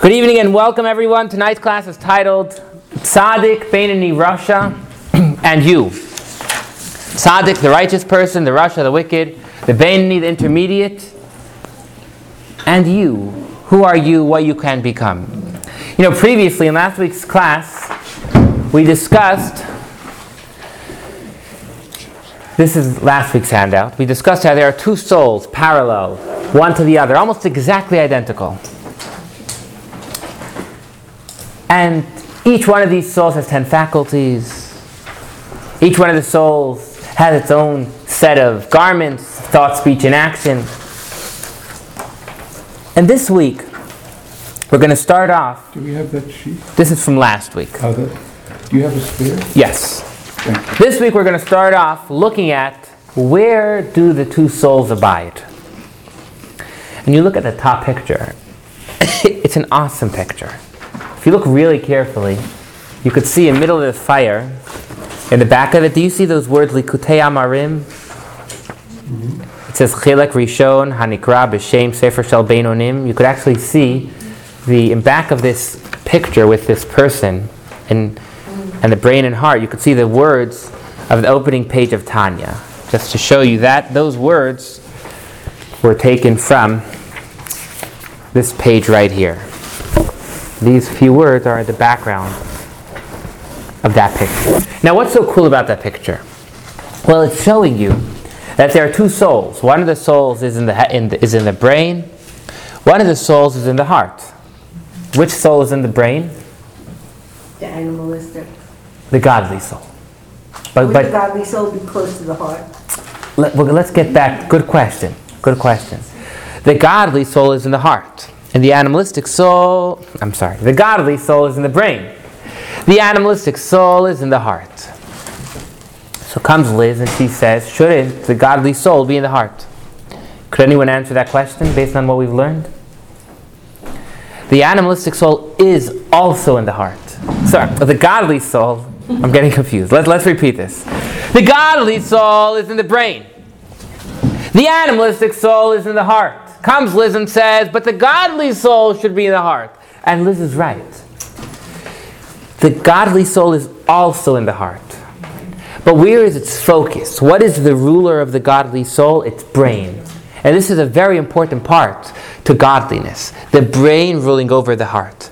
Good evening and welcome everyone. Tonight's class is titled Tzaddik, Beinani, Rasha, and You. Tzaddik, the righteous person, the Rasha, the wicked, the Beinani, the intermediate, and you. Who are you, what you can become. You know, previously in last week's class, we discussed this is last week's handout. We discussed how there are two souls parallel, one to the other, almost exactly identical. And each one of these souls has ten faculties. Each one of the souls has its own set of garments, thought, speech, and action. And this week, we're going to start off. Do we have that sheet? This is from last week. Oh, that, do you have a spare? Yes. This week we're going to start off looking at where do the two souls abide. And you look at the top picture. it's an awesome picture. If you look really carefully, you could see in the middle of the fire, in the back of it, do you see those words Likutei Amarim? It says Chilek Rishon Hanikra B'Shem Sefer Shel Beinonim. You could actually see the in back of this picture with this person and and the brain and heart. You could see the words of the opening page of Tanya, just to show you that those words were taken from this page right here. These few words are the background of that picture. Now, what's so cool about that picture? Well, it's showing you that there are two souls. One of the souls is in the, in the, is in the brain. One of the souls is in the heart. Which soul is in the brain? The animalistic. The godly soul. But, Would the godly soul be close to the heart? let, well, let's get back. Good question. Good question. The godly soul is in the heart, and the animalistic soul. I'm sorry. The godly soul is in the brain. The animalistic soul is in the heart. So comes Liz and she says, shouldn't the godly soul be in the heart? Could anyone answer that question based on what we've learned? The animalistic soul is also in the heart. Sorry, the godly soul. I'm getting confused. Let, let's repeat this. The godly soul is in the brain. The animalistic soul is in the heart. Comes Liz and says, but the godly soul should be in the heart. And Liz is right. The godly soul is also in the heart. But where is its focus? What is the ruler of the godly soul? Its brain. And this is a very important part to godliness the brain ruling over the heart.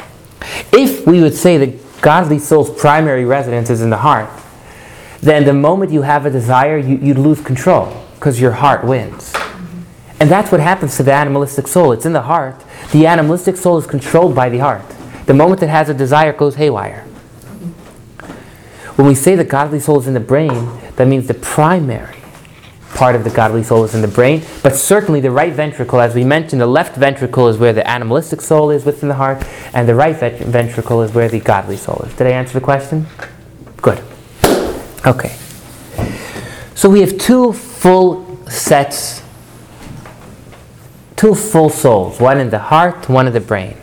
If we would say the godly soul's primary residence is in the heart, then the moment you have a desire, you, you lose control because your heart wins. And that's what happens to the animalistic soul. It's in the heart. The animalistic soul is controlled by the heart. The moment it has a desire, it goes haywire. When we say the godly soul is in the brain, that means the primary part of the godly soul is in the brain, but certainly the right ventricle, as we mentioned, the left ventricle is where the animalistic soul is within the heart, and the right ventricle is where the godly soul is. Did I answer the question? Good. Okay. So we have two full sets, two full souls, one in the heart, one in the brain.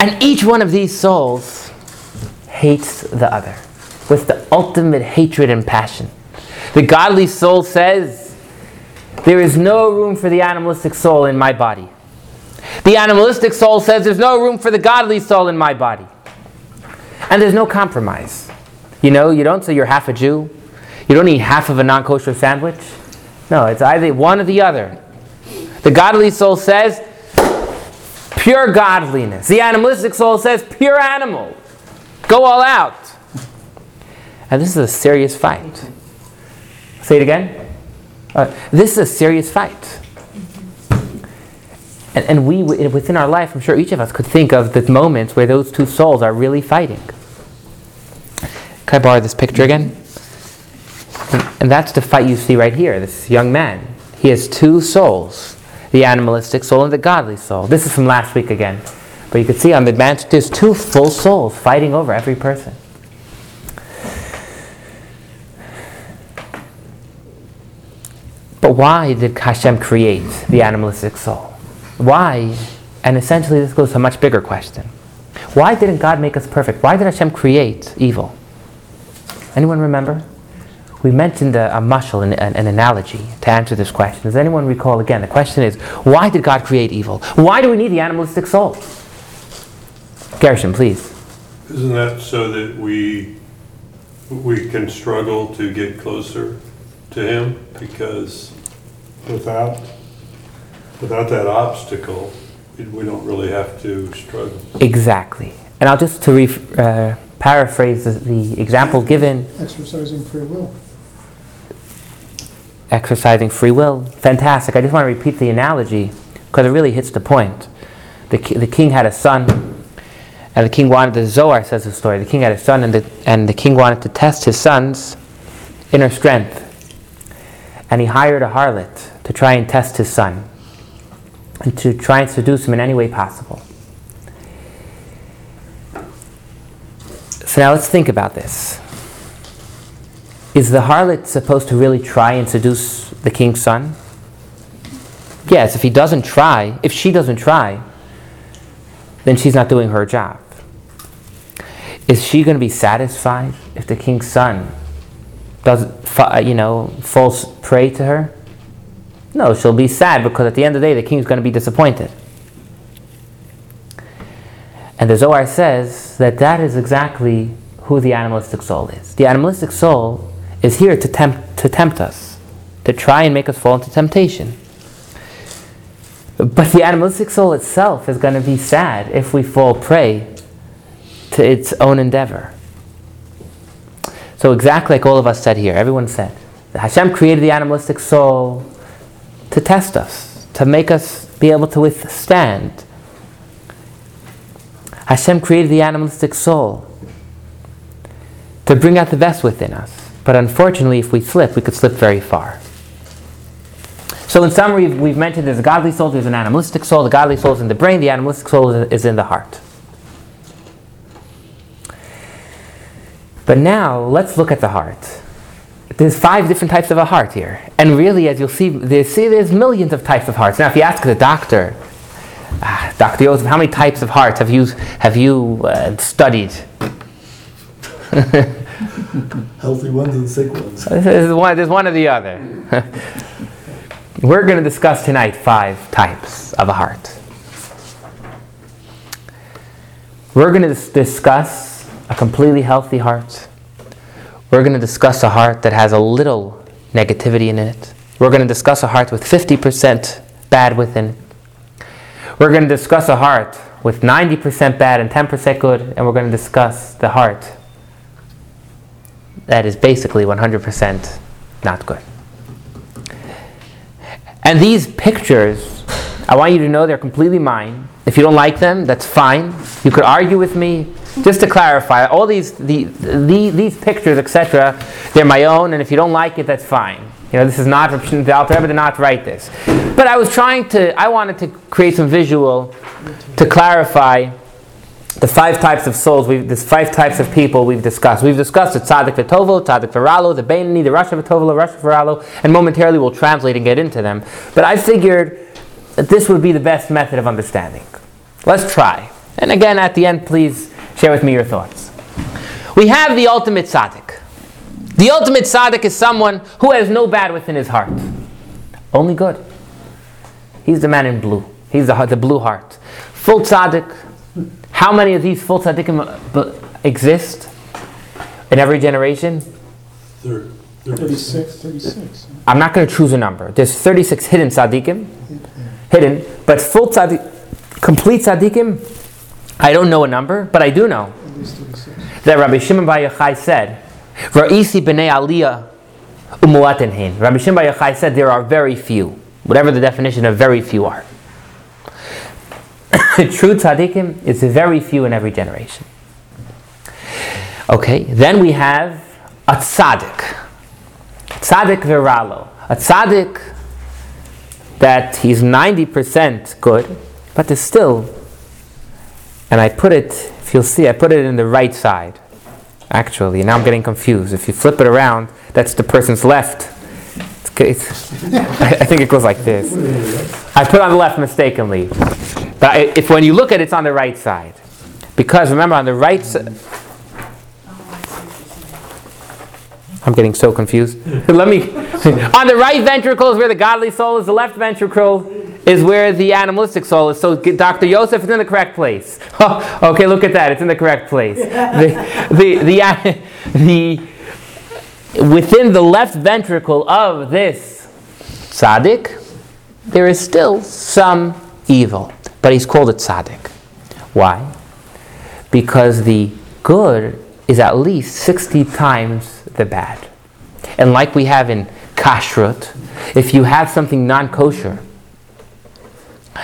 And each one of these souls hates the other with the ultimate hatred and passion. The godly soul says, There is no room for the animalistic soul in my body. The animalistic soul says, There's no room for the godly soul in my body. And there's no compromise. You know, you don't say you're half a Jew, you don't eat half of a non kosher sandwich. No, it's either one or the other. The godly soul says, Pure godliness. The animalistic soul says, Pure animal. Go all out. And this is a serious fight. Say it again. Uh, this is a serious fight. And, and we, within our life, I'm sure each of us could think of the moments where those two souls are really fighting. Can I borrow this picture again? And, and that's the fight you see right here. This young man. He has two souls the animalistic soul and the godly soul. This is from last week again. But you can see on the bench, there's two full souls fighting over every person. But why did Hashem create the animalistic soul? Why? And essentially, this goes to a much bigger question. Why didn't God make us perfect? Why did Hashem create evil? Anyone remember? We mentioned a, a mushal, an, an, an analogy, to answer this question. Does anyone recall again? The question is, why did God create evil? Why do we need the animalistic soul? Gershon, please. Isn't that so that we, we can struggle to get closer to him? Because without, without that obstacle, we don't really have to struggle. Exactly. And I'll just to re- uh, paraphrase the, the example given exercising free will. Exercising free will. Fantastic. I just want to repeat the analogy because it really hits the point. The, the king had a son, and the king wanted, the Zohar says the story, the king had a son, and the, and the king wanted to test his son's inner strength. And he hired a harlot to try and test his son, and to try and seduce him in any way possible. So now let's think about this. Is the harlot supposed to really try and seduce the king's son? Yes, if he doesn't try, if she doesn't try, then she's not doing her job. Is she going to be satisfied if the king's son does, uh, you know, falls prey to her? No, she'll be sad because at the end of the day, the king's going to be disappointed. And the Zohar says that that is exactly who the animalistic soul is. The animalistic soul is here to tempt, to tempt us, to try and make us fall into temptation. But the animalistic soul itself is going to be sad if we fall prey to its own endeavor. So, exactly like all of us said here, everyone said, Hashem created the animalistic soul to test us, to make us be able to withstand. Hashem created the animalistic soul to bring out the best within us. But unfortunately, if we slip, we could slip very far. So, in summary, we've, mentioned there's a godly soul, there's an animalistic soul. The godly soul is in the brain, the animalistic soul is, is in the heart. But now, let's look at the heart. There's five different types of a heart here. And really, as you'll see, there's, see, there's millions of types of hearts. Now, if you ask the doctor, ah, Dr. Joseph, how many types of hearts have you, have you uh, studied? Healthy ones and sick ones. There's one, one or the other. We're going to discuss tonight five types of a heart. We're going to dis- discuss a completely healthy heart. We're going to discuss a heart that has a little negativity in it. We're going to discuss a heart with 50% bad within it. We're going to discuss a heart with 90% bad and 10% good, and we're going to discuss the heart that is basically 100% not good. And these pictures, I want you to know they're completely mine. If you don't like them, that's fine. You could argue with me. Just to clarify, all these, the, the, these pictures, etc., they're my own, and if you don't like it, that's fine. You know, this is not, the Rebbe did not write this. But I was trying to, I wanted to create some visual to clarify the five types of souls, we've, there's five types of people we've discussed. We've discussed the tzaddik v'tovel, tzaddik v'ralo, the Beinani, the Rasha v'tovel, the Rasha v'ralo, and momentarily we'll translate and get into them. But I figured that this would be the best method of understanding. Let's try. And again, at the end, please share with me your thoughts. We have the ultimate tzaddik. The ultimate tzaddik is someone who has no bad within his heart, only good. He's the man in blue. He's the, the blue heart. Full tzaddik, how many of these full tzaddikim uh, exist in every generation? Third, 36, 36. I'm not going to choose a number. There's 36 hidden tzaddikim, hidden, but full tzaddik, complete tzaddikim, I don't know a number, but I do know At least 36. that Rabbi Shimon Bar Yochai said, "Ra'isi b'nei aliyah umuatin hein." Rabbi Shimon Bar Yochai said there are very few, whatever the definition of very few are. The true tzaddikim is very few in every generation. Okay, then we have a tzaddik, tzaddik viralo, a tzaddik that he's ninety percent good, but there's still, and I put it, if you'll see, I put it in the right side. Actually, now I'm getting confused. If you flip it around, that's the person's left. It's, it's, I think it goes like this. I put on the left mistakenly. But if when you look at it, it's on the right side. Because remember, on the right side. I'm getting so confused. Let me. on the right ventricle is where the godly soul is, the left ventricle is where the animalistic soul is. So Dr. Yosef is in the correct place. Oh, okay, look at that. It's in the correct place. The, the, the, the, within the left ventricle of this tzaddik, there is still some evil, but he's called a tzaddik. Why? Because the good is at least 60 times the bad. And like we have in kashrut, if you have something non kosher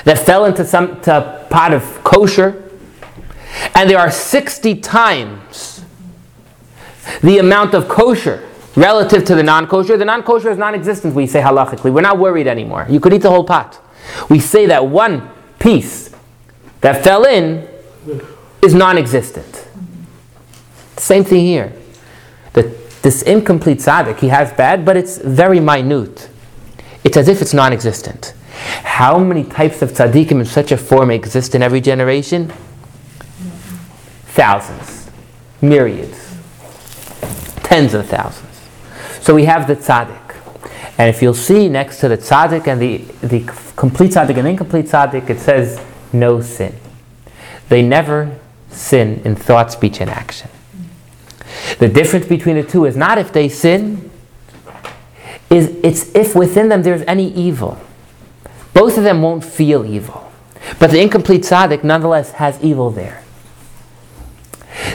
that fell into some pot of kosher, and there are 60 times the amount of kosher relative to the non kosher, the non kosher is non existent, we say halachically. We're not worried anymore. You could eat the whole pot. We say that one piece that fell in is non existent. Same thing here. The, this incomplete tzaddik, he has bad, but it's very minute. It's as if it's non existent. How many types of tzaddikim in such a form exist in every generation? Thousands, myriads, tens of thousands. So we have the tzaddik. And if you'll see next to the tzaddik and the, the complete tzaddik and incomplete tzaddik, it says no sin. They never sin in thought, speech, and action. The difference between the two is not if they sin, is it's if within them there's any evil. Both of them won't feel evil. But the incomplete tzaddik nonetheless has evil there.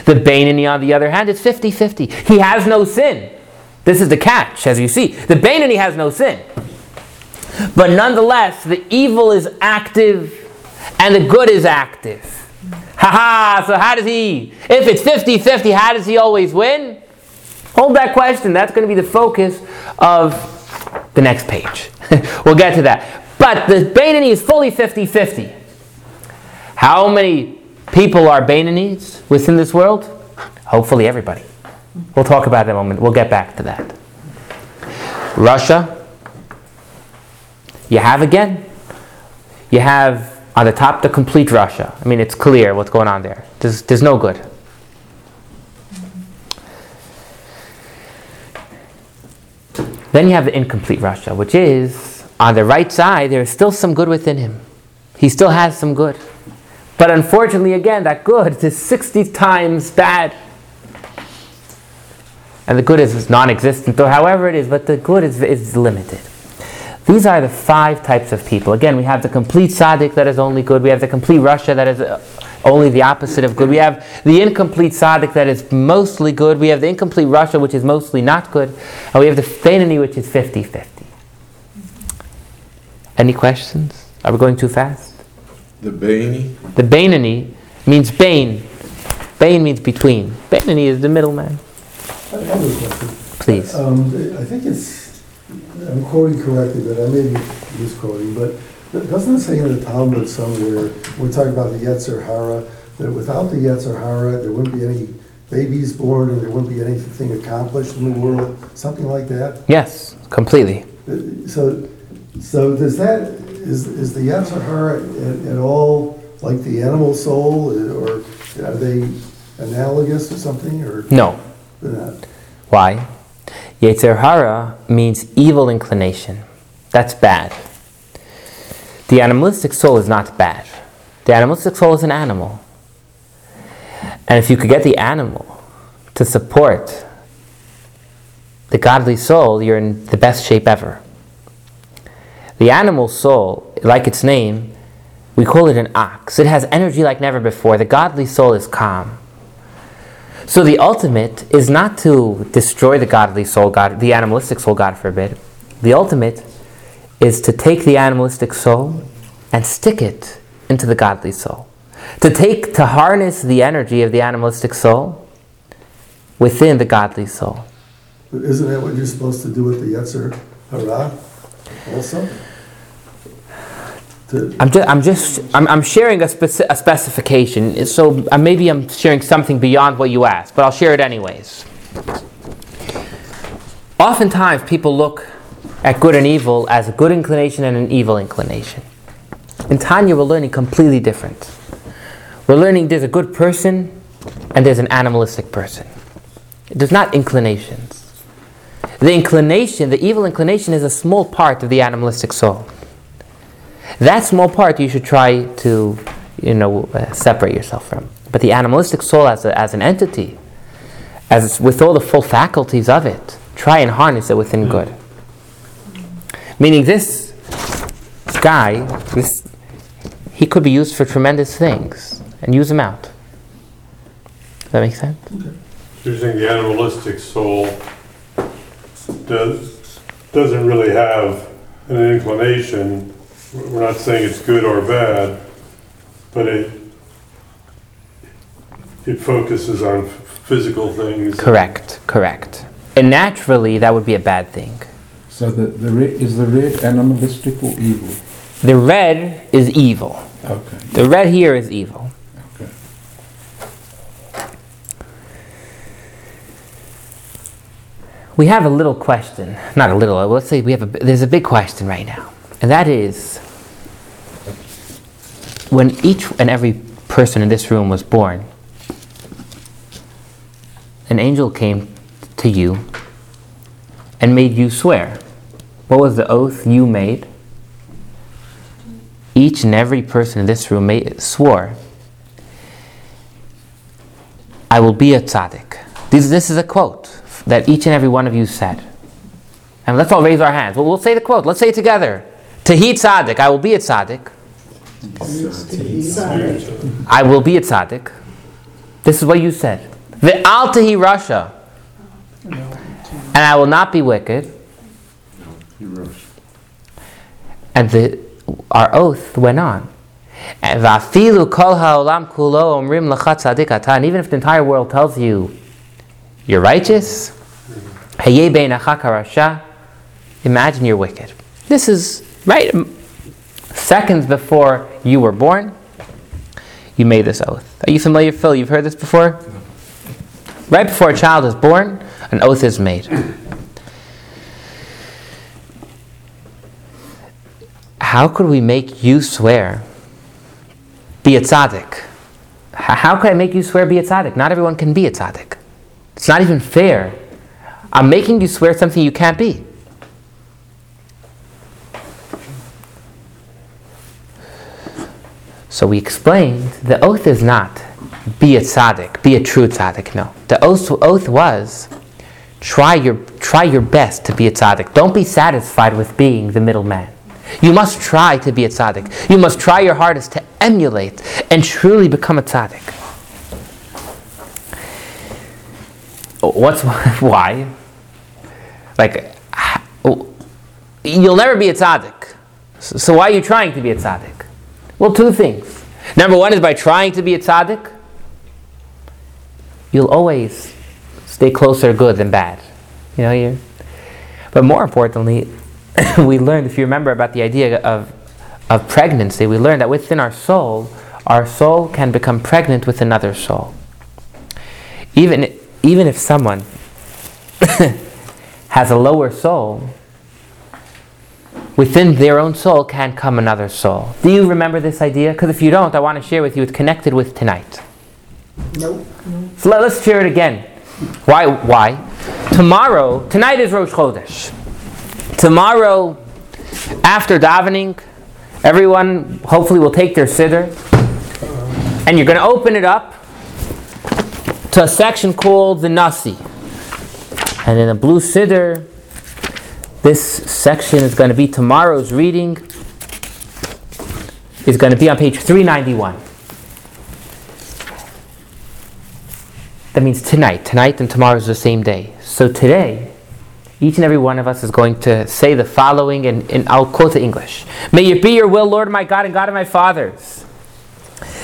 The Bainani, on the other hand, is 50 50. He has no sin. This is the catch, as you see. The Bainani has no sin. But nonetheless, the evil is active and the good is active. Haha, so how does he, if it's 50 50, how does he always win? Hold that question. That's going to be the focus of the next page. we'll get to that. But the Bainani is fully 50 50. How many people are Bainanis within this world? Hopefully, everybody. We'll talk about that in a moment. We'll get back to that. Rasha, you have again, you have on the top the complete Rasha. I mean, it's clear what's going on there. There's, there's no good. Then you have the incomplete Rasha, which is on the right side, there is still some good within him. He still has some good. But unfortunately, again, that good is 60 times bad. And the good is non existent, or however it is, but the good is, is limited. These are the five types of people. Again, we have the complete tzaddik that is only good. We have the complete Rasha that is uh, only the opposite of good. We have the incomplete tzaddik that is mostly good. We have the incomplete Rasha which is mostly not good. And we have the Bainani which is 50 50. Any questions? Are we going too fast? The Bainey, The Bainani means Bain. Bain means between. Bainani is the middleman. I have a question. Please. Um, I think it's, I'm quoting correctly, but I may be misquoting, but doesn't it say in the Talmud somewhere, we're talking about the Yetzer Hara, that without the Yetzer Hara, there wouldn't be any babies born and there wouldn't be anything accomplished in the world, something like that? Yes, completely. Uh, So, so does that, is, is the Yetzer Hara at, at all like the animal soul, or are they analogous or something, or No. Why? Yetzer hara means evil inclination. That's bad. The animalistic soul is not bad. The animalistic soul is an animal. And if you could get the animal to support the godly soul, you're in the best shape ever. The animal soul, like its name, we call it an ox. It has energy like never before. The godly soul is calm. So the ultimate is not to destroy the godly soul, God, the animalistic soul, God forbid. The ultimate is to take the animalistic soul and stick it into the godly soul. To take, to harness the energy of the animalistic soul within the godly soul. But isn't that what you're supposed to do with the Yetzer Hara also? To, I'm just, I'm just, I'm, I'm sharing a, speci- a specification. So uh, maybe I'm sharing something beyond what you asked, but I'll share it anyways. Oftentimes, people look at good and evil as a good inclination and an evil inclination. In Tanya, we're learning completely different. We're learning there's a good person and there's an animalistic person. There's not inclinations. The inclination, the evil inclination, is a small part of the animalistic soul. That small part you should try to, you know, uh, separate yourself from. But the animalistic soul as, a, as an entity, as with all the full faculties of it, try and harness it within good. Meaning this guy, this he could be used for tremendous things and use him out. Does that make sense? Using the animalistic soul does, doesn't really have an inclination. We're not saying it's good or bad, but it, it focuses on physical things. Correct, correct. And naturally, that would be a bad thing. So the, the red, is the red animalistic or evil? The red is evil. Okay, The red here is evil. okay. We have a little question, not a little. Let's say we have a. There's a big question right now, and that is when each and every person in this room was born, an angel came to you and made you swear. What was the oath you made? Each and every person in this room made, swore, I will be a tzaddik. This, this is a quote that each and every one of you said. And let's all raise our hands. Well, we'll say the quote. Let's say it together. Tahi tzaddik, I will be a tzaddik. I will be a tzaddik. This is what you said. The al tahi rasha, and I will not be wicked. And the, our oath went on. And. Even if the entire world tells you you're righteous, imagine you're wicked. This is right seconds before you were born. You made this oath. Are you familiar, Phil? You've heard this before. Right before a child is born, an oath is made. How could we make you swear be a tzaddik? How could I make you swear be a tzaddik? Not everyone can be a tzaddik. It's not even fair. I'm making you swear something you can't be. So we explained the oath is not be a tzaddik, be a true tzaddik. No, the oath, oath was try your try your best to be a tzaddik. Don't be satisfied with being the middleman. You must try to be a tzaddik. You must try your hardest to emulate and truly become a tzaddik. What's why? Like, oh, you'll never be a tzaddik. So why are you trying to be a tzaddik? Well, two things. Number one is by trying to be a tzaddik, you'll always stay closer to good than bad. You know, you. But more importantly, we learned, if you remember, about the idea of of pregnancy. We learned that within our soul, our soul can become pregnant with another soul. Even even if someone has a lower soul, within their own soul can come another soul. Do you remember this idea? Because if you don't, I want to share with you. It's connected with tonight. Nope. So let, us share it again. Why? Why? Tomorrow, tonight is Rosh Chodesh. Tomorrow, after davening, everyone hopefully will take their siddur, and you're going to open it up to a section called the Nasi. And in a blue siddur, this section is going to be tomorrow's reading. Is going to be on page 391. That means tonight. Tonight and tomorrow is the same day. So today, each and every one of us is going to say the following, and, and I'll quote the English. May it be your will, Lord my God and God of my fathers,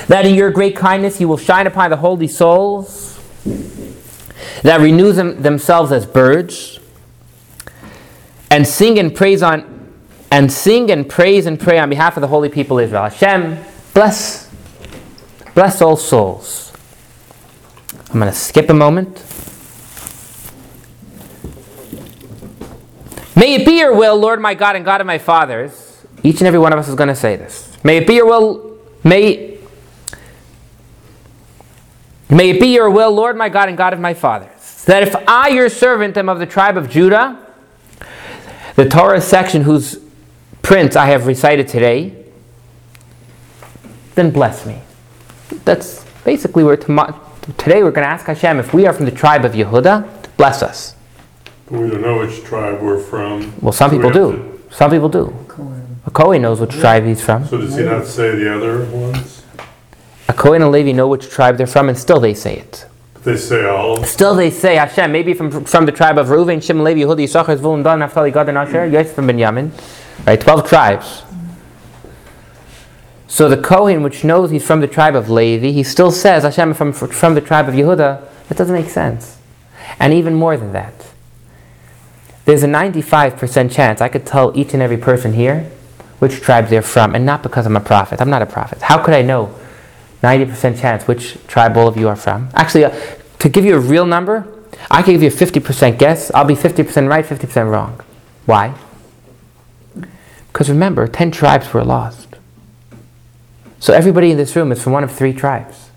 that in your great kindness you will shine upon the holy souls that renew them, themselves as birds, and sing and praise on and sing and praise and pray on behalf of the holy people of Israel. Hashem, bless, bless all souls. I'm going to skip a moment. May it be your will, Lord my God and God of my fathers. Each and every one of us is going to say this. May it be your will, may, may it be your will, Lord my God and God of my fathers, that if I, your servant, am of the tribe of Judah, the Torah section whose print I have recited today, then bless me. That's basically where tomo- today we're going to ask Hashem if we are from the tribe of Yehuda, bless us. But we don't know which tribe we're from. Well, some So people have do. Some people do. A Kohen knows which tribe he's from. So does he not say the other ones? A Kohen and Levi know which tribe they're from, and still they say it. They say all? Still they say Hashem, maybe from, from the tribe of Reuven, Shimon, Levi, Yehuda, Yisachar, Zvulun, Dan, Naphtali, Gad, and Asher, yes, from. Right, 12 tribes. So the Kohen, which knows he's from the tribe of Levi, he still says Hashem from, from the tribe of Yehuda. That doesn't make sense. And even more than that, there's a 95% chance I could tell each and every person here which tribe they're from, and not because I'm a prophet. I'm not a prophet. How could I know 90% chance which tribe all of you are from? Actually, uh, to give you a real number, I can give you a 50% guess. I'll be 50% right, 50% wrong. Why? Because remember, 10 tribes were lost. So everybody in this room is from one of three tribes.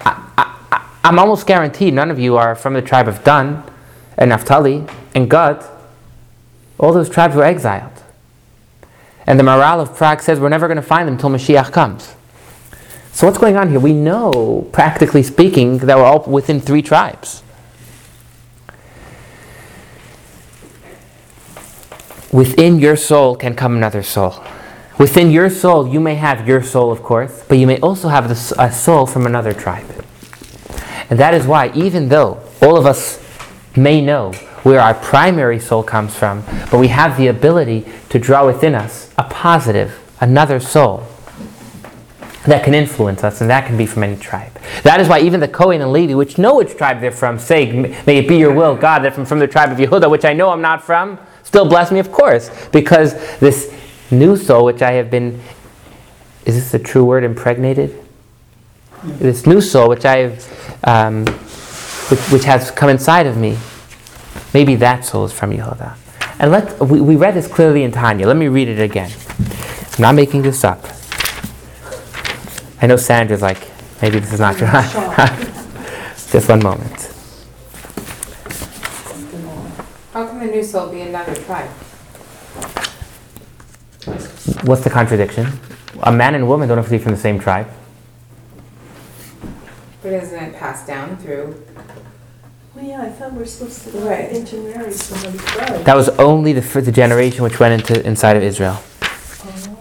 I, I'm almost guaranteed none of you are from the tribe of Dan and Naphtali and Gad. All those tribes were exiled. And the Maharal of Prague says we're never going to find them until Mashiach comes. So what's going on here? We know, practically speaking, that we're all within three tribes. Within your soul can come another soul. Within your soul, you may have your soul, of course, but you may also have a soul from another tribe. And that is why, even though all of us may know where our primary soul comes from, but we have the ability to draw within us a positive, another soul that can influence us, and that can be from any tribe. That is why even the Kohen and Levi, which know which tribe they're from, say, May it be your will, God, that from, from the tribe of Yehuda, which I know I'm not from, still bless me, of course, because this new soul, which I have been, is this the true word, impregnated? This new soul, which I have, um, which, which has come inside of me, maybe that soul is from Yehuda. And let we, we read this clearly in Tanya. Let me read it again. I'm not making this up. I know Sandra's like, maybe this is not true. Just one moment. How can the new soul be another tribe? What's the contradiction? A man and woman don't have to be from the same tribe. But isn't it passed down through? Well, yeah, I thought we are supposed to uh, Right. intermarry somebody first. That was only the, for the generation which went into inside of Israel. Oh.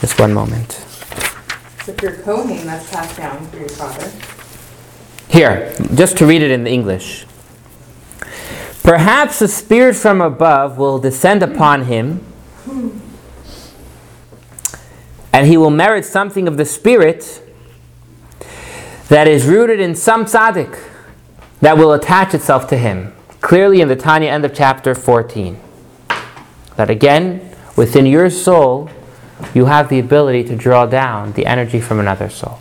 Just one moment. So if you're Kohen, that's passed down through your father. Here, just to read it in the English. Perhaps a spirit from above will descend upon him, hmm. and he will merit something of the spirit that is rooted in some tzaddik that will attach itself to him. Clearly in the Tanya end of chapter 14. That again, within your soul, you have the ability to draw down the energy from another soul.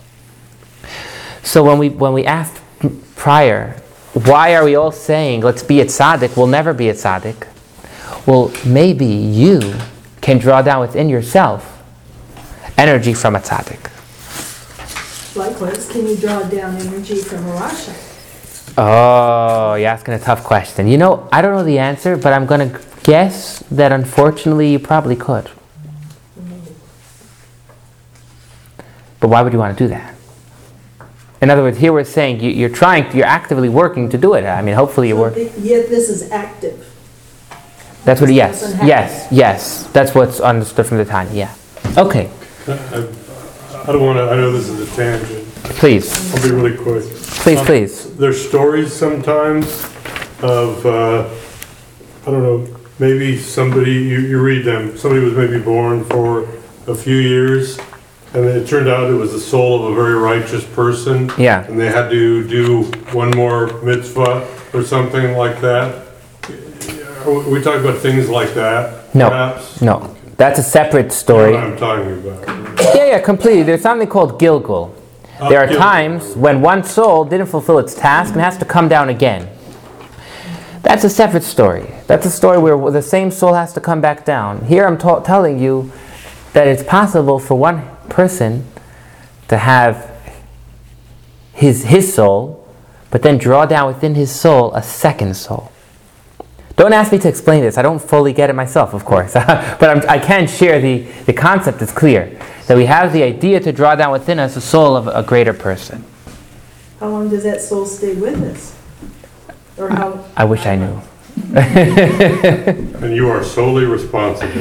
So when we when we asked prior, why are we all saying let's be a tzaddik? We'll never be a tzaddik. Well, maybe you can draw down within yourself energy from a tzaddik. Likewise, can you draw down energy from a Rasha? Oh, you're asking a tough question. You know, I don't know the answer, but I'm going to guess that unfortunately you probably could. But why would you want to do that? In other words, here we're saying you, you're trying, you're actively working to do it. I mean, hopefully you work. Yet this is active. That's what. This Yes, yes, yes. That's what's understood from the Tanya. Yeah. Okay. Uh, uh, I don't want to, I know this is a tangent. Please, I'll be really quick. please, Um, please. There's stories sometimes of, uh, I don't know, maybe somebody, you, you read them, somebody was maybe born for a few years, and it turned out it was the soul of a very righteous person, Yeah. and they had to do one more mitzvah or something like that. Are We talk about things like that, No. perhaps? No, that's a separate What story. I'm talking about. Yeah, yeah, completely. There's something called Gilgul. Oh, there are Gilgul. times when one soul didn't fulfill its task and has to come down again. That's a separate story. That's a story where the same soul has to come back down. Here I'm ta- telling you that it's possible for one person to have his, his soul, but then draw down within his soul a second soul. Don't ask me to explain this. I don't fully get it myself, of course. but I'm, I can share the, the concept It's clear. That we have the idea to draw down within us the soul of a greater person. How long does that soul stay with us? Or how, I wish I knew. And you are solely responsible.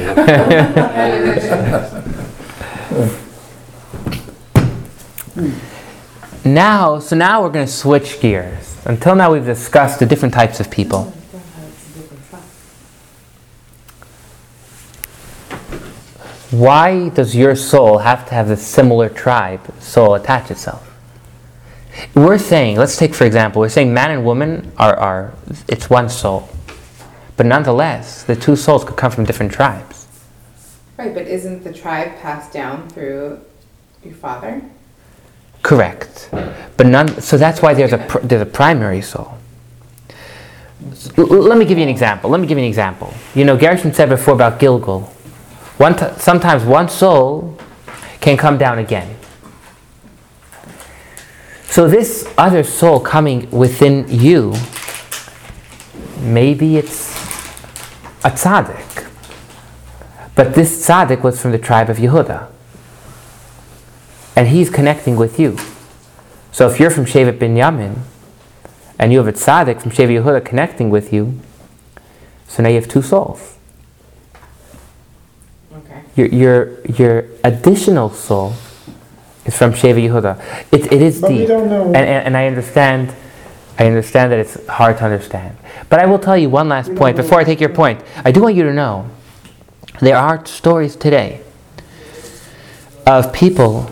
Now, so now we're going to switch gears. Until now, we've discussed the different types of people. Why does your soul have to have the similar tribe soul attach itself? We're saying, let's take for example, we're saying man and woman are, are it's one soul. But nonetheless, the two souls could come from different tribes. Right, but isn't the tribe passed down through your father? Correct. But none, so that's why there's a, pr- there's a primary soul. Let me give you an example. Let me give you an example. You know, Garrison said before about Gilgul. One t- sometimes one soul can come down again. So this other soul coming within you, maybe it's a tzaddik. But this tzaddik was from the tribe of Yehuda and he's connecting with you. So if you're from Shevet Binyamin, and you have a tzaddik from Shevet Yehuda connecting with you, so now you have two souls. Your, your, your additional soul is from Shevet Yehuda. It, it is But deep, and, and, and I understand. I understand that it's hard to understand. But I will tell you one last point before I take your point. I do want you to know there are stories today of people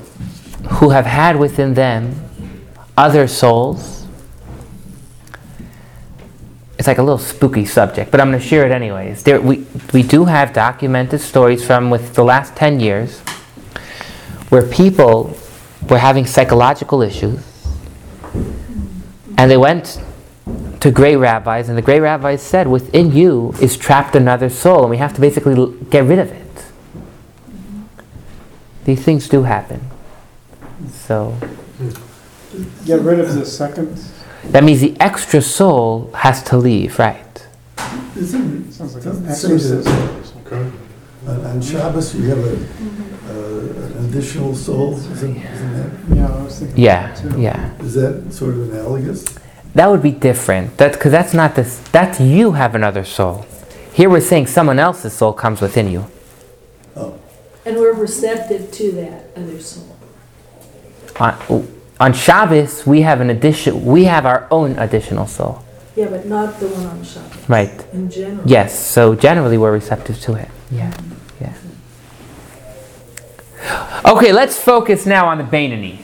who have had within them other souls. It's like a little spooky subject, but I'm going to share it anyways. There, we, we do have documented stories from with the last 10 years where people were having psychological issues and they went to great rabbis, and the great rabbis said, Within you is trapped another soul, and we have to basically l- get rid of it. These things do happen. So Get rid of the second, that means the extra soul has to leave, right? Isn't, sounds like Doesn't an say that- exorcism. Okay. on on Shabbos, you have a, uh, an additional soul, isn't, isn't that, Yeah, I was thinking. Yeah, that too. yeah. is that sort of analogous? That would be different. That because that's not this. That's you have another soul. Here we're saying someone else's soul comes within you. Oh, and we're receptive to that other soul. On, on Shabbos, we have an addition. We have our own additional soul, Yeah, but not the one on Shabbat. right? In general. Yes. So generally, we're receptive to it. Yeah. Yeah. Okay, let's focus now on the Bainani.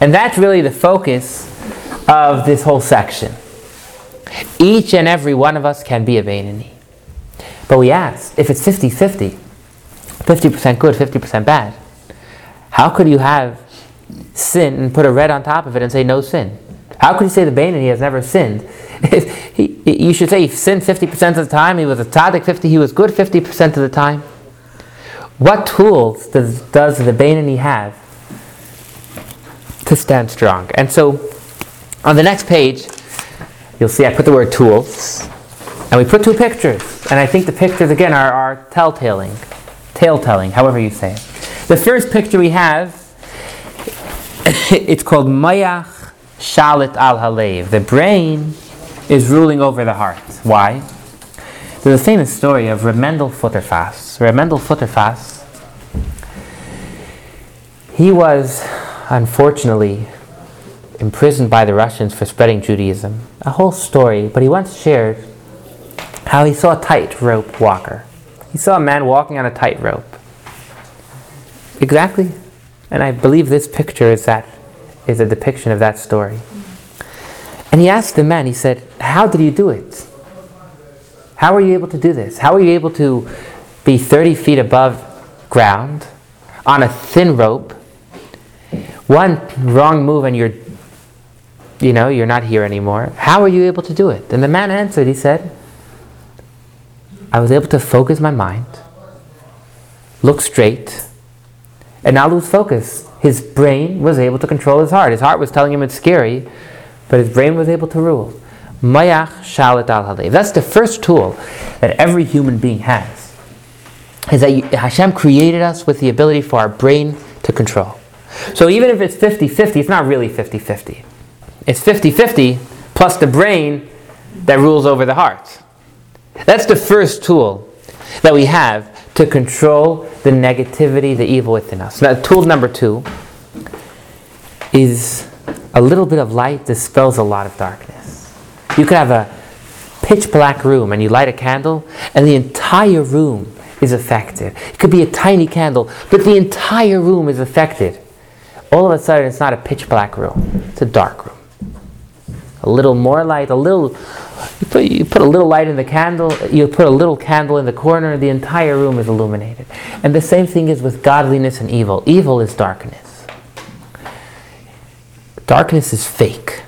And that's really the focus of this whole section. Each and every one of us can be a Bainani. But we ask, if it's 50 50, 50% good, 50% bad, how could you have sin and put a red on top of it and say no sin? How could you say the Bainani has never sinned? He, you should say he sinned 50% of the time, he was a tzaddik 50, he was good 50% of the time. What tools does, does the Bainani have to stand strong? And so on the next page, you'll see I put the word tools, and we put two pictures. And I think the pictures, again, are, are telltaling, tale-telling, however you say it. The first picture we have, it's called Mayach Shalit al Halev. The brain is ruling over the heart. Why? There's a famous story of Remendel Futerfas. Remendel Futerfas, he was unfortunately imprisoned by the Russians for spreading Judaism. A whole story, but he once shared how he saw a tightrope walker. He saw a man walking on a tightrope. Exactly. And I believe this picture is that is a depiction of that story. And he asked the man, he said, How did you do it? How were you able to do this? How were you able to be 30 feet above ground on a thin rope? One wrong move and you're, you know, you're not here anymore. How were you able to do it? And the man answered, he said, I was able to focus my mind, look straight, and not lose focus. His brain was able to control his heart. His heart was telling him it's scary, but his brain was able to rule. Mayach shalit al halev. That's the first tool that every human being has. Is that Hashem created us with the ability for our brain to control. So even if it's 50 50, it's not really 50 50. It's 50 50 plus the brain that rules over the heart. That's the first tool that we have to control the negativity, the evil within us. Now, tool number two is a little bit of light dispels a lot of darkness. You could have a pitch black room and you light a candle, and the entire room is affected. It could be a tiny candle, but the entire room is affected. All of a sudden, it's not a pitch black room, it's a dark room. A little more light, a little, you put, you put a little light in the candle, you put a little candle in the corner, the entire room is illuminated. And the same thing is with godliness and evil. Evil is darkness. Darkness is fake.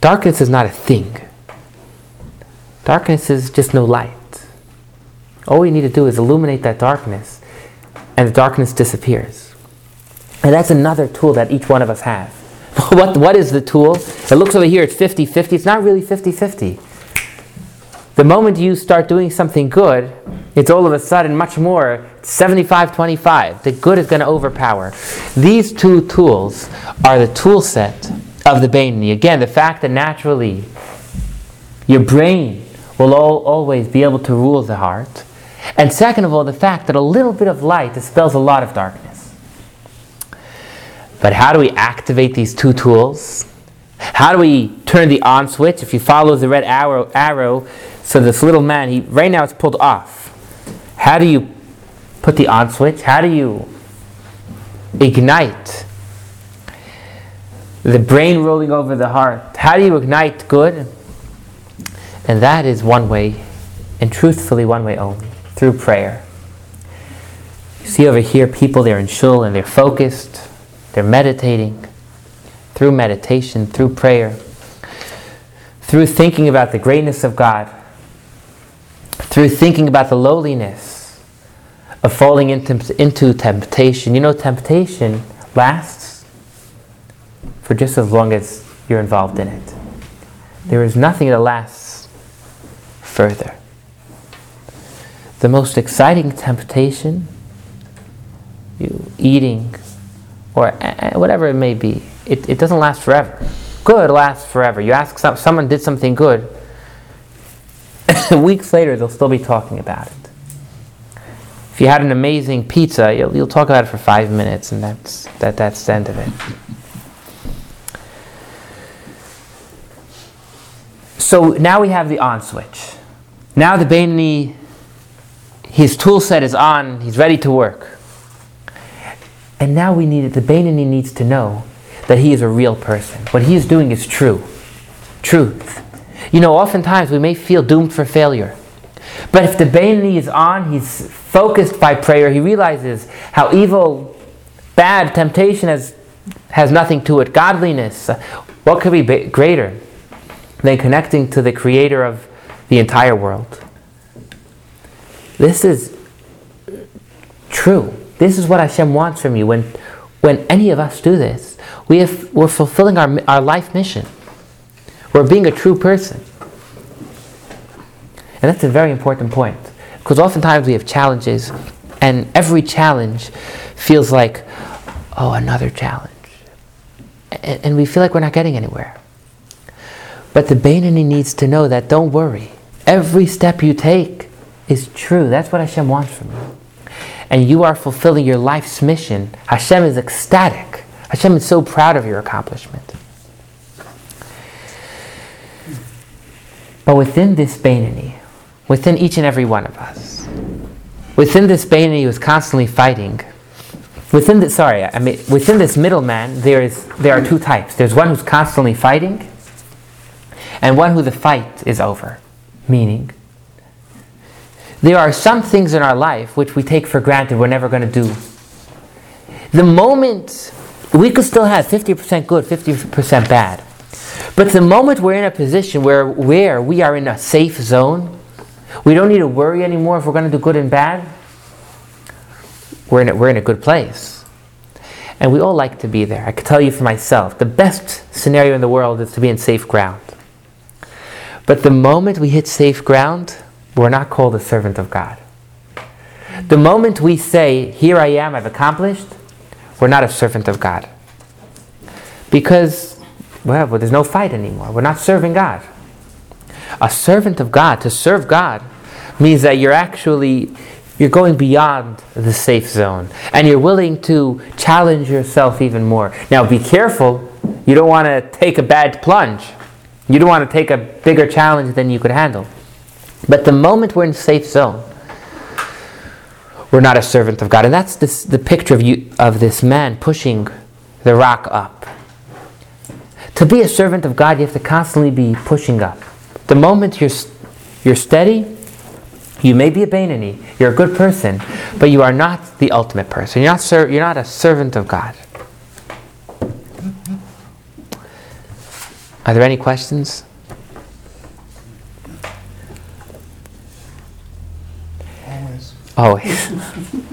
Darkness is not a thing. Darkness is just no light. All we need to do is illuminate that darkness, and the darkness disappears. And that's another tool that each one of us has. what, what is the tool? It looks over here, it's 50 50. It's not really 50 50. The moment you start doing something good, it's all of a sudden much more 75 25. The good is going to overpower. These two tools are the tool set of the Bainani. Again, the fact that naturally your brain will all, always be able to rule the heart. And second of all, the fact that a little bit of light dispels a lot of darkness. But how do we activate these two tools? How do we turn the on switch? If you follow the red arrow, arrow so this little man, he right now it's pulled off. How do you put the on switch? How do you ignite the brain rolling over the heart? How do you ignite good? And that is one way, and truthfully one way only, through prayer. You see over here people, they're in shul and they're focused, they're meditating. Through meditation, through prayer, through thinking about the greatness of God, through thinking about the lowliness of falling into, into temptation. You know, temptation lasts for just as long as you're involved in it. There is nothing that lasts further. The most exciting temptation, you eating, or whatever it may be, it, it doesn't last forever. Good lasts forever. You ask some, someone did something good, weeks later they'll still be talking about it. If you had an amazing pizza, you'll, you'll talk about it for five minutes, and that's that, that's the end of it. So now we have the on switch. Now the Bainani, his tool set is on, he's ready to work. And now we need it, the Bainani needs to know that he is a real person. What he is doing is true. Truth. You know, oftentimes we may feel doomed for failure. But if the Bainani is on, he's focused by prayer, he realizes how evil, bad, temptation has, has nothing to it. Godliness, what could be greater than connecting to the creator of the entire world? This is true. This is what Hashem wants from you. When, when any of us do this, we have, we're fulfilling our, our life mission. We're being a true person. And that's a very important point. Because oftentimes we have challenges, and every challenge feels like, oh, another challenge. And, and we feel like we're not getting anywhere. But the Bainani needs to know that don't worry. Every step you take is true. That's what Hashem wants from you. And you are fulfilling your life's mission. Hashem is ecstatic. Hashem is so proud of your accomplishment. But within this Bainani, within each and every one of us, within this Bainani who is constantly fighting, within this, sorry, I mean, within this middleman, there, is, there are two types. There's one who's constantly fighting, and one who the fight is over. Meaning, there are some things in our life which we take for granted we're never going to do. The moment we could still have 50% good, 50% bad. But the moment we're in a position where, where we are in a safe zone, we don't need to worry anymore if we're going to do good and bad, we're in a, we're in a good place. And we all like to be there. I can tell you for myself, the best scenario in the world is to be in safe ground. But the moment we hit safe ground, we're not called a servant of God. The moment we say, Here I am, I've accomplished, we're not a servant of God. Because, well, there's no fight anymore. We're not serving God. A servant of God, to serve God, means that you're actually you're going beyond the safe zone and you're willing to challenge yourself even more. Now be careful, you don't want to take a bad plunge. You don't want to take a bigger challenge than you could handle. But the moment we're in safe zone, we're not a servant of God. And that's this, the picture of, you, of this man pushing the rock up. To be a servant of God, you have to constantly be pushing up. The moment you're, you're steady, you may be a Bainani, you're a good person, but you are not the ultimate person. You're not, ser- you're not a servant of God. Are there any questions? Oh, Always. Always.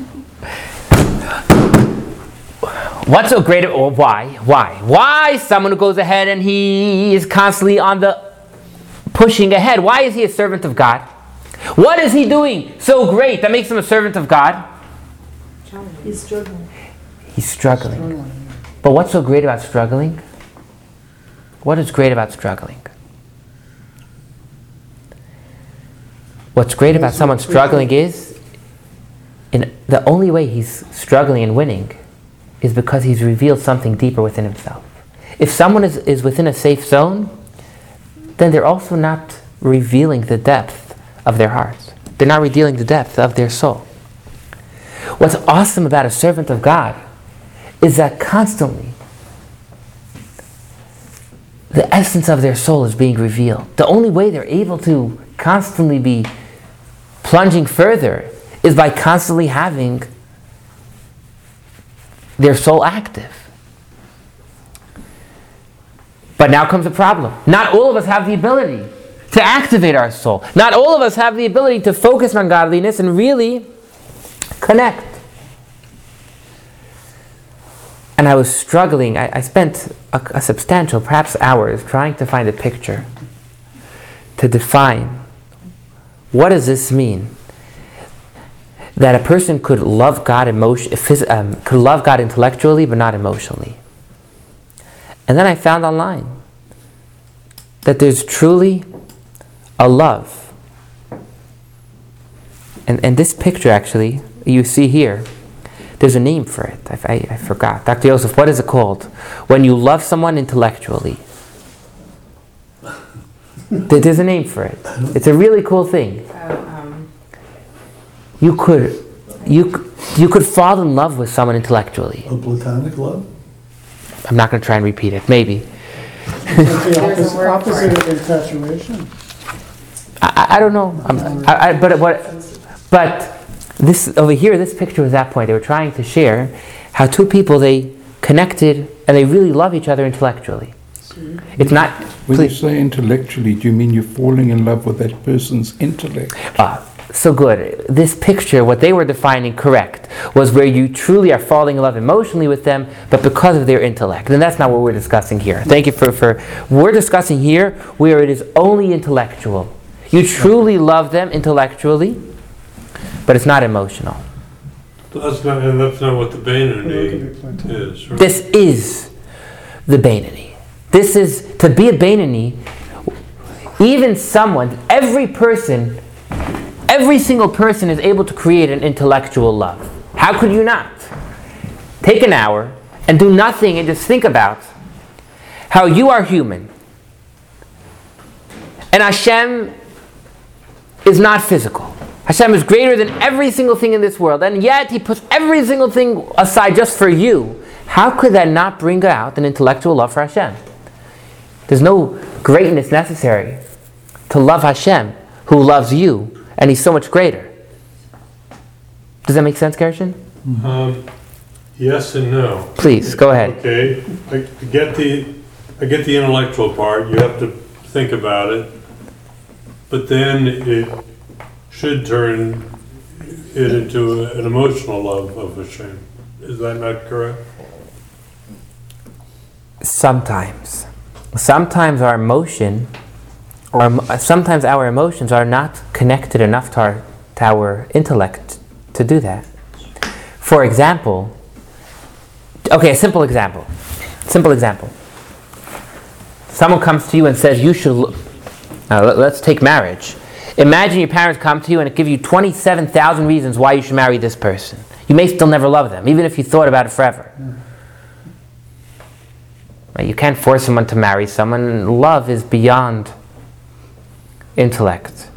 What's so great? Or why? Why? Why someone who goes ahead and he is constantly on the pushing ahead? Why is he a servant of God? What is he doing so great that makes him a servant of God? He's struggling. He's struggling. But what's so great about struggling? What is great about struggling? What's great about someone struggling is the only way he's struggling and winning is because he's revealed something deeper within himself. If someone is, is within a safe zone, then they're also not revealing the depth of their hearts. They're not revealing the depth of their soul. What's awesome about a servant of God is that constantly the essence of their soul is being revealed. The only way they're able to constantly be plunging further is by constantly having their soul active. But now comes a problem. Not all of us have the ability to activate our soul. Not all of us have the ability to focus on godliness and really connect. And I was struggling. I, I spent a, a substantial, perhaps hours, trying to find a picture to define what does this mean that a person could love God emotion, um, could love God intellectually but not emotionally. And then I found online that there's truly a love. And, and this picture actually, you see here, there's a name for it. I, I, I forgot. Dr. Joseph, what is it called? When you love someone intellectually. There- There's a name for it. It's a really cool thing. You could, you, you could fall in love with someone intellectually. A platonic love? I'm not going to try and repeat it. Maybe. It's the opposite, opposite of infatuation. I, I- I don't know. I'm- I, I, but what, but this over here, this picture was that point. They were trying to share how two people they connected and they really love each other intellectually. It's not. When you say intellectually, do you mean you're falling in love with that person's intellect? Ah, so good. This picture, what they were defining correct, was where you truly are falling in love emotionally with them, but because of their intellect. And that's not what we're discussing here. Thank you for, for we're discussing here where it is only intellectual. You truly love them intellectually, but it's not emotional. That's not, and that's not what the Look at Bainani the plantain. is, right? This is the Bainani. This is to be a Bainani. Even someone, every person, every single person is able to create an intellectual love. How could you not? Take an hour and do nothing and just think about how you are human. And Hashem is not physical. Hashem is greater than every single thing in this world, and yet He puts every single thing aside just for you. How could that not bring out an intellectual love for Hashem? There's no greatness necessary to love Hashem, who loves you, and He's so much greater. Does that make sense, Gershon? Um, Yes and no. Please, go ahead. Okay, I get the, I get the intellectual part, you have to think about it. But then it should turn it into an emotional love of Hashem. Is that not correct? Sometimes. Sometimes our emotion our, emo- sometimes our emotions are not connected enough to our, to our intellect to do that. For example, okay, a simple example. Simple example. Someone comes to you and says, You should. Lo- now, uh, let- let's take marriage. Imagine your parents come to you and give you 27,000 reasons why you should marry this person. You may still never love them, even if you thought about it forever. You can't force someone to marry someone. Love is beyond intellect.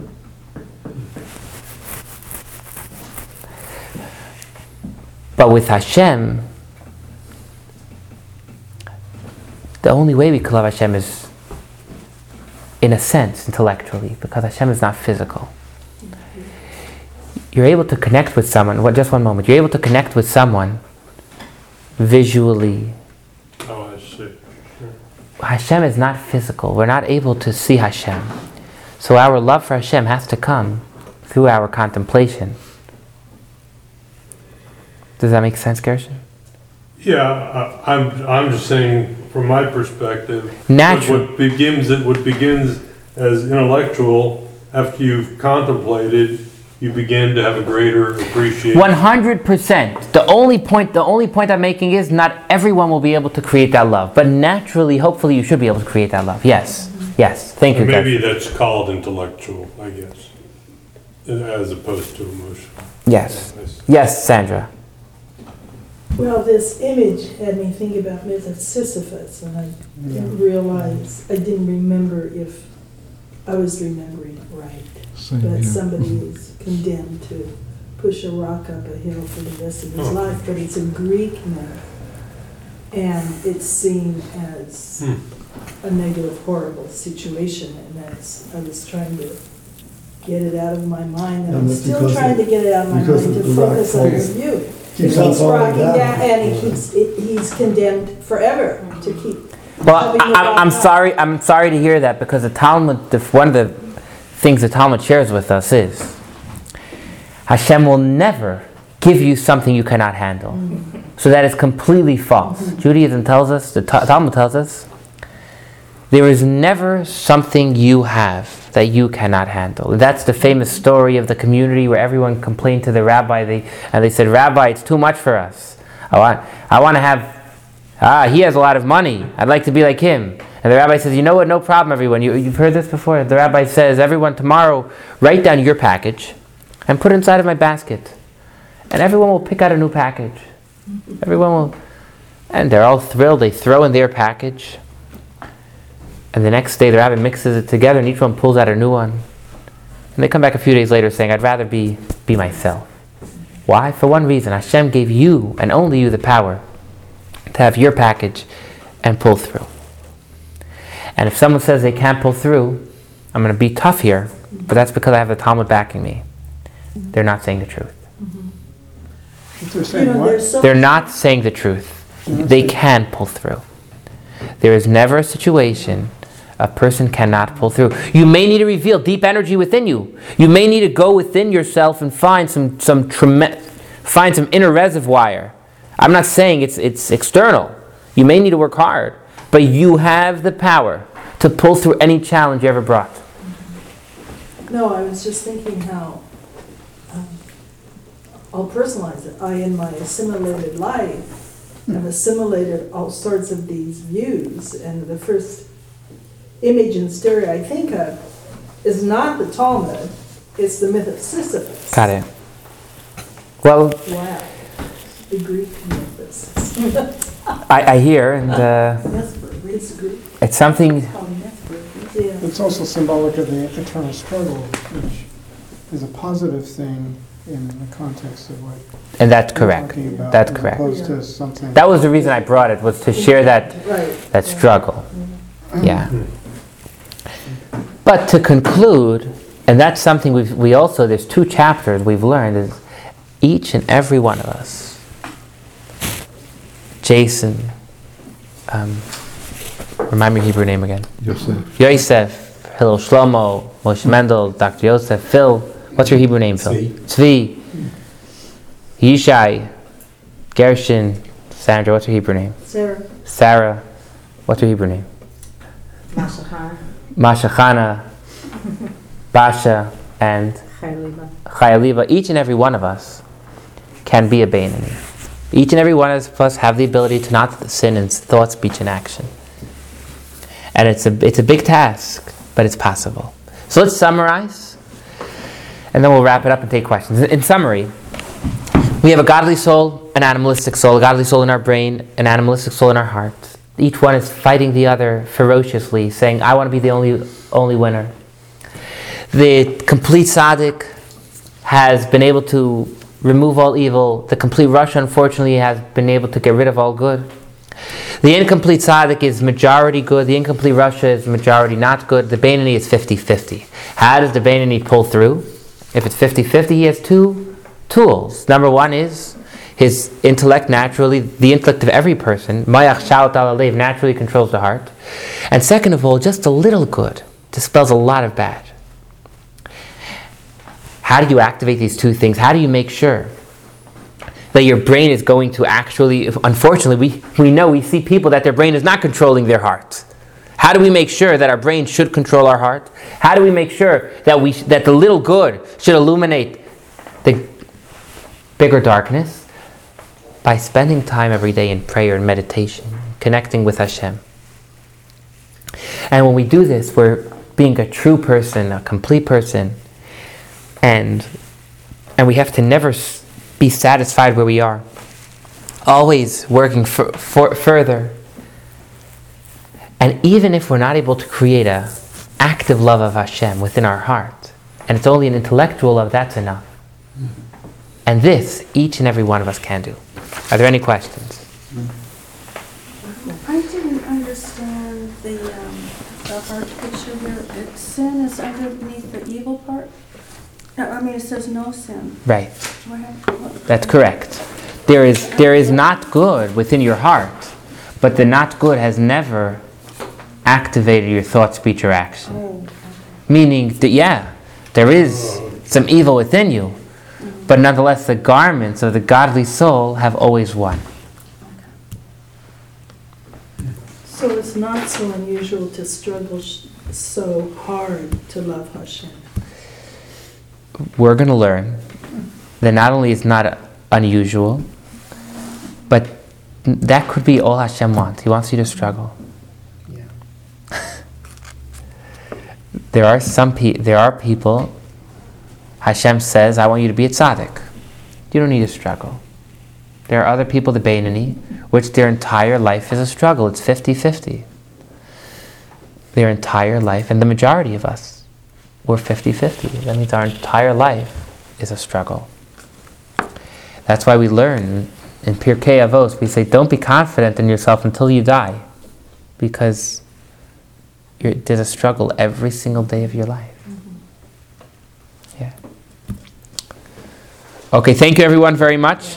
But with Hashem, the only way we can love Hashem is, in a sense, intellectually, because Hashem is not physical. You're able to connect with someone, well, just one moment, you're able to connect with someone visually. Oh, I see. Hashem is not physical. We're not able to see Hashem. So our love for Hashem has to come through our contemplation. Does that make sense, Gershon? Yeah, I- I'm, I'm just saying, from my perspective. Natural. What begins, it what begins as intellectual, after you've contemplated, you begin to have a greater appreciation. One hundred percent. The only point, the only point I'm making is not everyone will be able to create that love, but naturally, hopefully, you should be able to create that love. Yes, yes. Thank you, Maybe Gershon. that's called intellectual, I guess, as opposed to emotional. Yes, yes, Sandra. Well, this image had me think about myth of Sisyphus, and I didn't realize, I didn't remember if I was remembering it right. Same That here. somebody is condemned to push a rock up a hill for the rest of his Oh. life, but it's a Greek myth. And it's seen as Hmm. A negative, horrible situation, and that's, I was trying to get it out of my mind, and And I'm that's still because trying to get it out of my mind because to the rock focus on the falls- view. It Keeps on keeps falling rocking down. down, and he keeps, it- he's condemned forever to keep. Well, having I, the I'm, rock I'm up. sorry. I'm sorry to hear that because the Talmud, the, one of the things the Talmud shares with us is Hashem will never give you something you cannot handle. Mm-hmm. So that is completely false. Mm-hmm. Judaism tells us, the Ta- Talmud tells us, there is never something you have that you cannot handle. That's the famous story of the community where everyone complained to the rabbi, they, and they said, Rabbi, it's too much for us. I want, I want to have Ah, he has a lot of money. I'd like to be like him. And the rabbi says, You know what? No problem, everyone. You, you've heard this before. The rabbi says, Everyone, tomorrow, write down your package and put it inside of my basket. And everyone will pick out a new package. Everyone will. And they're all thrilled. They throw in their package. And the next day, the rabbi mixes it together, and each one pulls out a new one. And they come back a few days later saying, I'd rather be, be myself. Why? For one reason Hashem gave you, and only you, the power to have your package and pull through. And if someone says they can't pull through, I'm going to be tough here, but that's because I have the Talmud backing me. They're not saying the truth. If they're You know, what? there's so. They're not saying the truth. They can pull through. There is never a situation a person cannot pull through. You may need to reveal deep energy within you. You may need to go within yourself and find some some trem- find some inner reservoir. I'm not saying it's it's external. You may need to work hard, but you have the power to pull through any challenge you ever brought. No, I was just thinking how, um, I'll personalize it. I, in my assimilated life, have assimilated all sorts of these views, and the first image and story I think of is not the Talmud, it's the myth of Sisyphus. Got it. Well, Wow, the Greek myth of Sisyphus. I, I hear, and uh, It's Greek, it's something. yeah. It's also symbolic of the eternal struggle, which is a positive thing in the context of what And that's correct. about. That's correct. opposed to something. That was the reason I brought it was to share that Right. that struggle. Yeah. But to conclude, and that's something we've, we also, there's two chapters we've learned is each and every one of us, Jason, um, remind me your Hebrew name again. Yosef. Yosef, Hillel Shlomo, Moshe Mendel, Dr. Yosef, Phil. What's your Hebrew name, Phil? Tzvi. Yishai, Gershon, Sandra. What's your Hebrew name? Sarah, Sarah. What's your Hebrew name? Mashahar. Masha Chana, Basha, and Chayaliva, each and every one of us can be a Bainani. Each and every one of us have the ability to not sin in thought, speech, and action. And it's a, it's a big task, but it's possible. So let's summarize, and then we'll wrap it up and take questions. In summary, we have a godly soul, an animalistic soul, a godly soul in our brain, an animalistic soul in our heart. Each one is fighting the other ferociously, saying, I want to be the only, only winner. The complete tzaddik has been able to remove all evil. The complete Rasha, unfortunately, has been able to get rid of all good. The incomplete tzaddik is majority good. The incomplete Rasha is majority not good. The Bainani is 50-50. How does the Bainani pull through? If it's 50-50, he has two tools. Number one is his intellect naturally, the intellect of every person, Moach Shalit al Halev, naturally controls the heart. And second of all, just a little good dispels a lot of bad. How do you activate these two things? How do you make sure that your brain is going to actually, unfortunately, we, we know, we see people that their brain is not controlling their heart. How do we make sure that our brain should control our heart? How do we make sure that, we, that the little good should illuminate the bigger darkness? By spending time every day in prayer and meditation, connecting with Hashem. And when we do this, we're being a true person, a complete person, and and we have to never be satisfied where we are. Always working for, for, further. And even if we're not able to create a active love of Hashem within our heart, and it's only an intellectual love, that's enough. And this, each and every one of us can do. Are there any questions? I didn't understand the, um, the heart picture here. It- Sin is underneath the evil part? No, I mean, it says no sin. Right. What hap- what- That's correct. There is, there is not good within your heart, but the not good has never activated your thought, speech, or action. Oh. Meaning that, yeah, there is some evil within you, but nonetheless, the garments of the godly soul have always won. So it's not so unusual to struggle so hard to love Hashem. We're going to learn that not only is not unusual, but that could be all Hashem wants. He wants you to struggle. Yeah. there are some pe- there are people Hashem says, I want you to be a tzaddik. You don't need to struggle. There are other people, the Bainani, which their entire life is a struggle. It's 50 50. Their entire life, and the majority of us, we're 50 50. That means our entire life is a struggle. That's why we learn in Pirkei Avos, we say, don't be confident in yourself until you die. Because there's a struggle every single day of your life. Okay, thank you everyone very much.